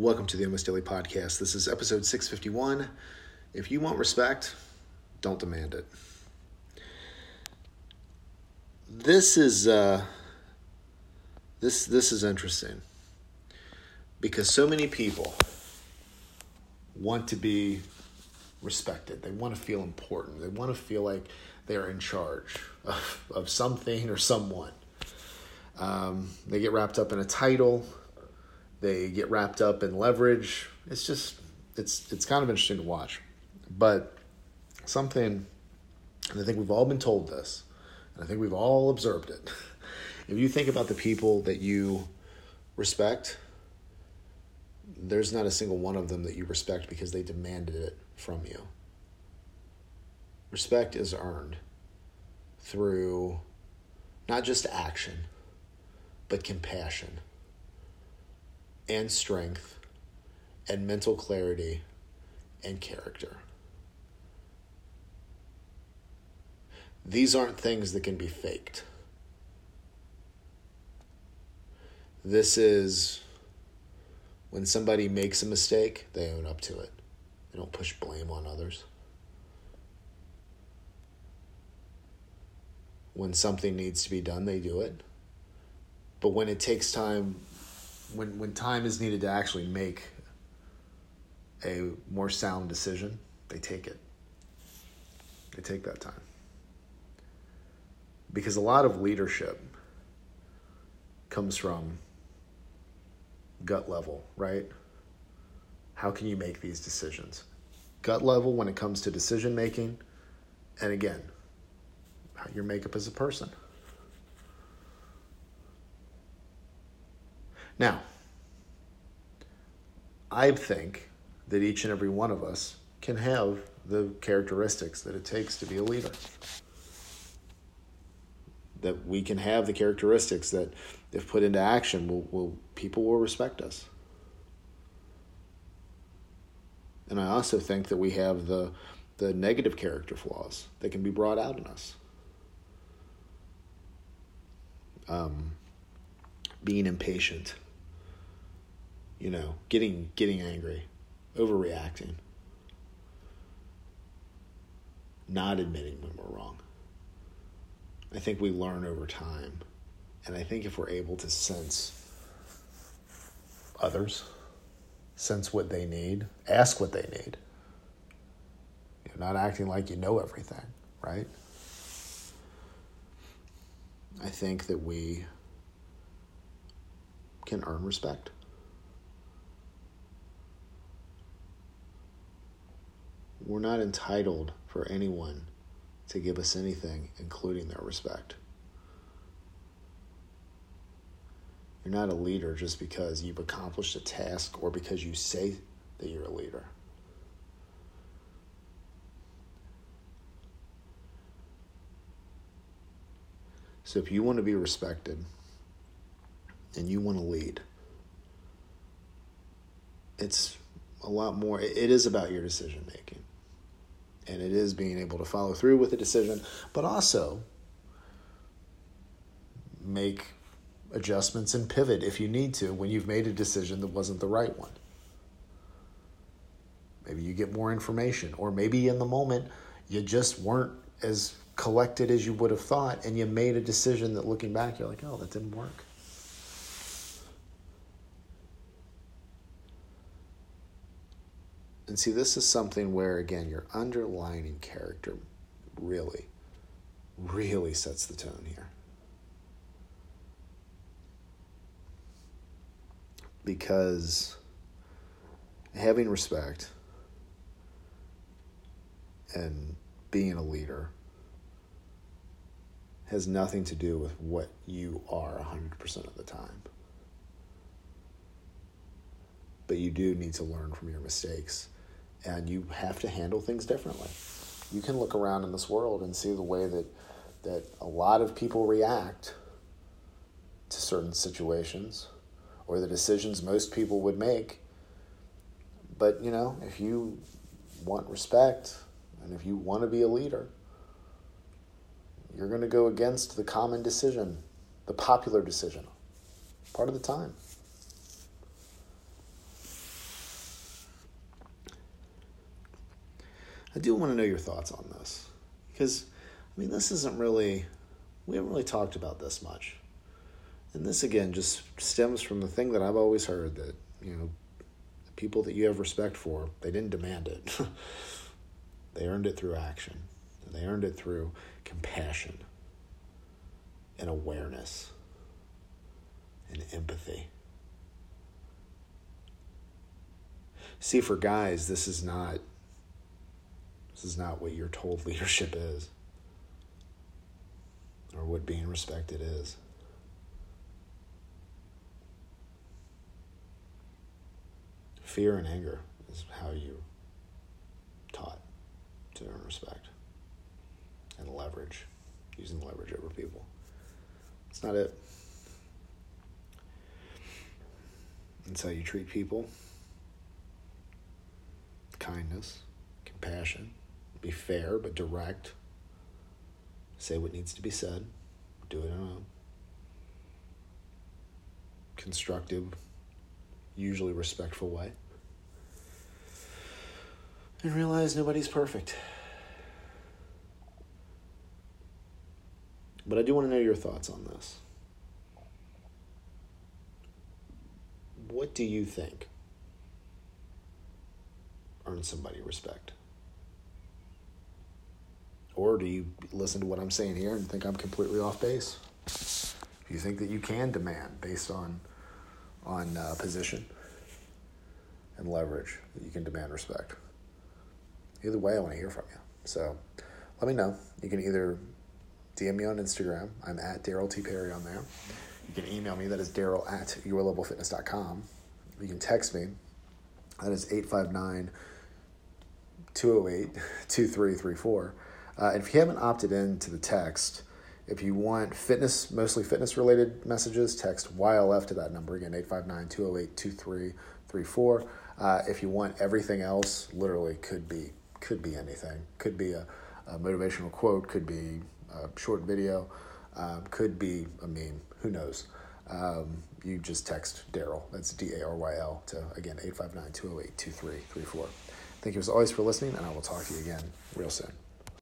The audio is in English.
Welcome to the Almost Daily Podcast. This is episode 651. If you want respect, don't demand it. This is uh, this this is interesting because so many people want to be respected. They want to feel important. They want to feel like they're in charge of, of something or someone. Um, they get wrapped up in a title. They get wrapped up in leverage. It's just it's it's kind of interesting to watch. But something, and I think we've all been told this, and I think we've all observed it. if you think about the people that you respect, there's not a single one of them that you respect because they demanded it from you. Respect is earned through not just action, but compassion and strength and mental clarity and character. These aren't things that can be faked. This is when somebody makes a mistake, they own up to it. They don't push blame on others. When something needs to be done, they do it. But when it takes time, when, when time is needed to actually make a more sound decision, they take it. They take that time. Because a lot of leadership comes from gut level, right? How can you make these decisions? Gut level when it comes to decision making, and again, your makeup as a person. Now, I think that each and every one of us can have the characteristics that it takes to be a leader. That we can have the characteristics that, if put into action, will, will people will respect us. And I also think that we have the the negative character flaws that can be brought out in us. Um, being impatient, you know, getting getting angry, overreacting, not admitting when we're wrong. I think we learn over time, and I think if we're able to sense others sense what they need, ask what they need. You're not acting like you know everything, right? I think that we can earn respect. We're not entitled for anyone to give us anything, including their respect. You're not a leader just because you've accomplished a task or because you say that you're a leader. So if you want to be respected and you want to lead, it's a lot more, it is about your decision making. And it is being able to follow through with a decision, but also make adjustments and pivot if you need to when you've made a decision that wasn't the right one. Maybe you get more information, or maybe in the moment you just weren't as collected as you would have thought, and you made a decision that looking back, you're like, oh, that didn't work. And see, this is something where, again, your underlining character really, really sets the tone here. because having respect and being a leader has nothing to do with what you are 100% of the time. But you do need to learn from your mistakes and you have to handle things differently. You can look around in this world and see the way that that a lot of people react to certain situations or the decisions most people would make. But, you know, if you want respect and if you want to be a leader, you're going to go against the common decision, the popular decision, part of the time. I do want to know your thoughts on this because, I mean, this isn't really, we haven't really talked about this much. And this, again, just stems from the thing that I've always heard that, you know, the people that you have respect for, they didn't demand it. they earned it through action, and they earned it through compassion and awareness and empathy. See, for guys, this is not this is not what you're told leadership is or what being respected is. Fear and anger is how you taught to earn respect and leverage, using leverage over people. It's not it. It's how you treat people. Kindness, compassion, be fair but direct. Say what needs to be said. Do it in a constructive, usually respectful way. And realize nobody's perfect. But I do want to know your thoughts on this. What do you think earns somebody respect? Or do you listen to what I'm saying here and think I'm completely off base? Do you think that you can demand based on on uh, position and leverage that you can demand respect? Either way, I want to hear from you. So let me know. You can either DM me on Instagram. I'm at Daryl T. Perry on there. You can email me. That is Daryl at yourlevelfitness.com. You can text me. That is 859 208 2334. Uh, if you haven't opted in to the text, if you want fitness, mostly fitness related messages, text YLF to that number again, 859 208 2334. Uh, if you want everything else, literally could be could be anything. Could be a, a motivational quote, could be a short video, um, could be a meme. Who knows? Um, you just text Daryl. That's D A R Y L to again 859 208 2334. Thank you as always for listening, and I will talk to you again real soon.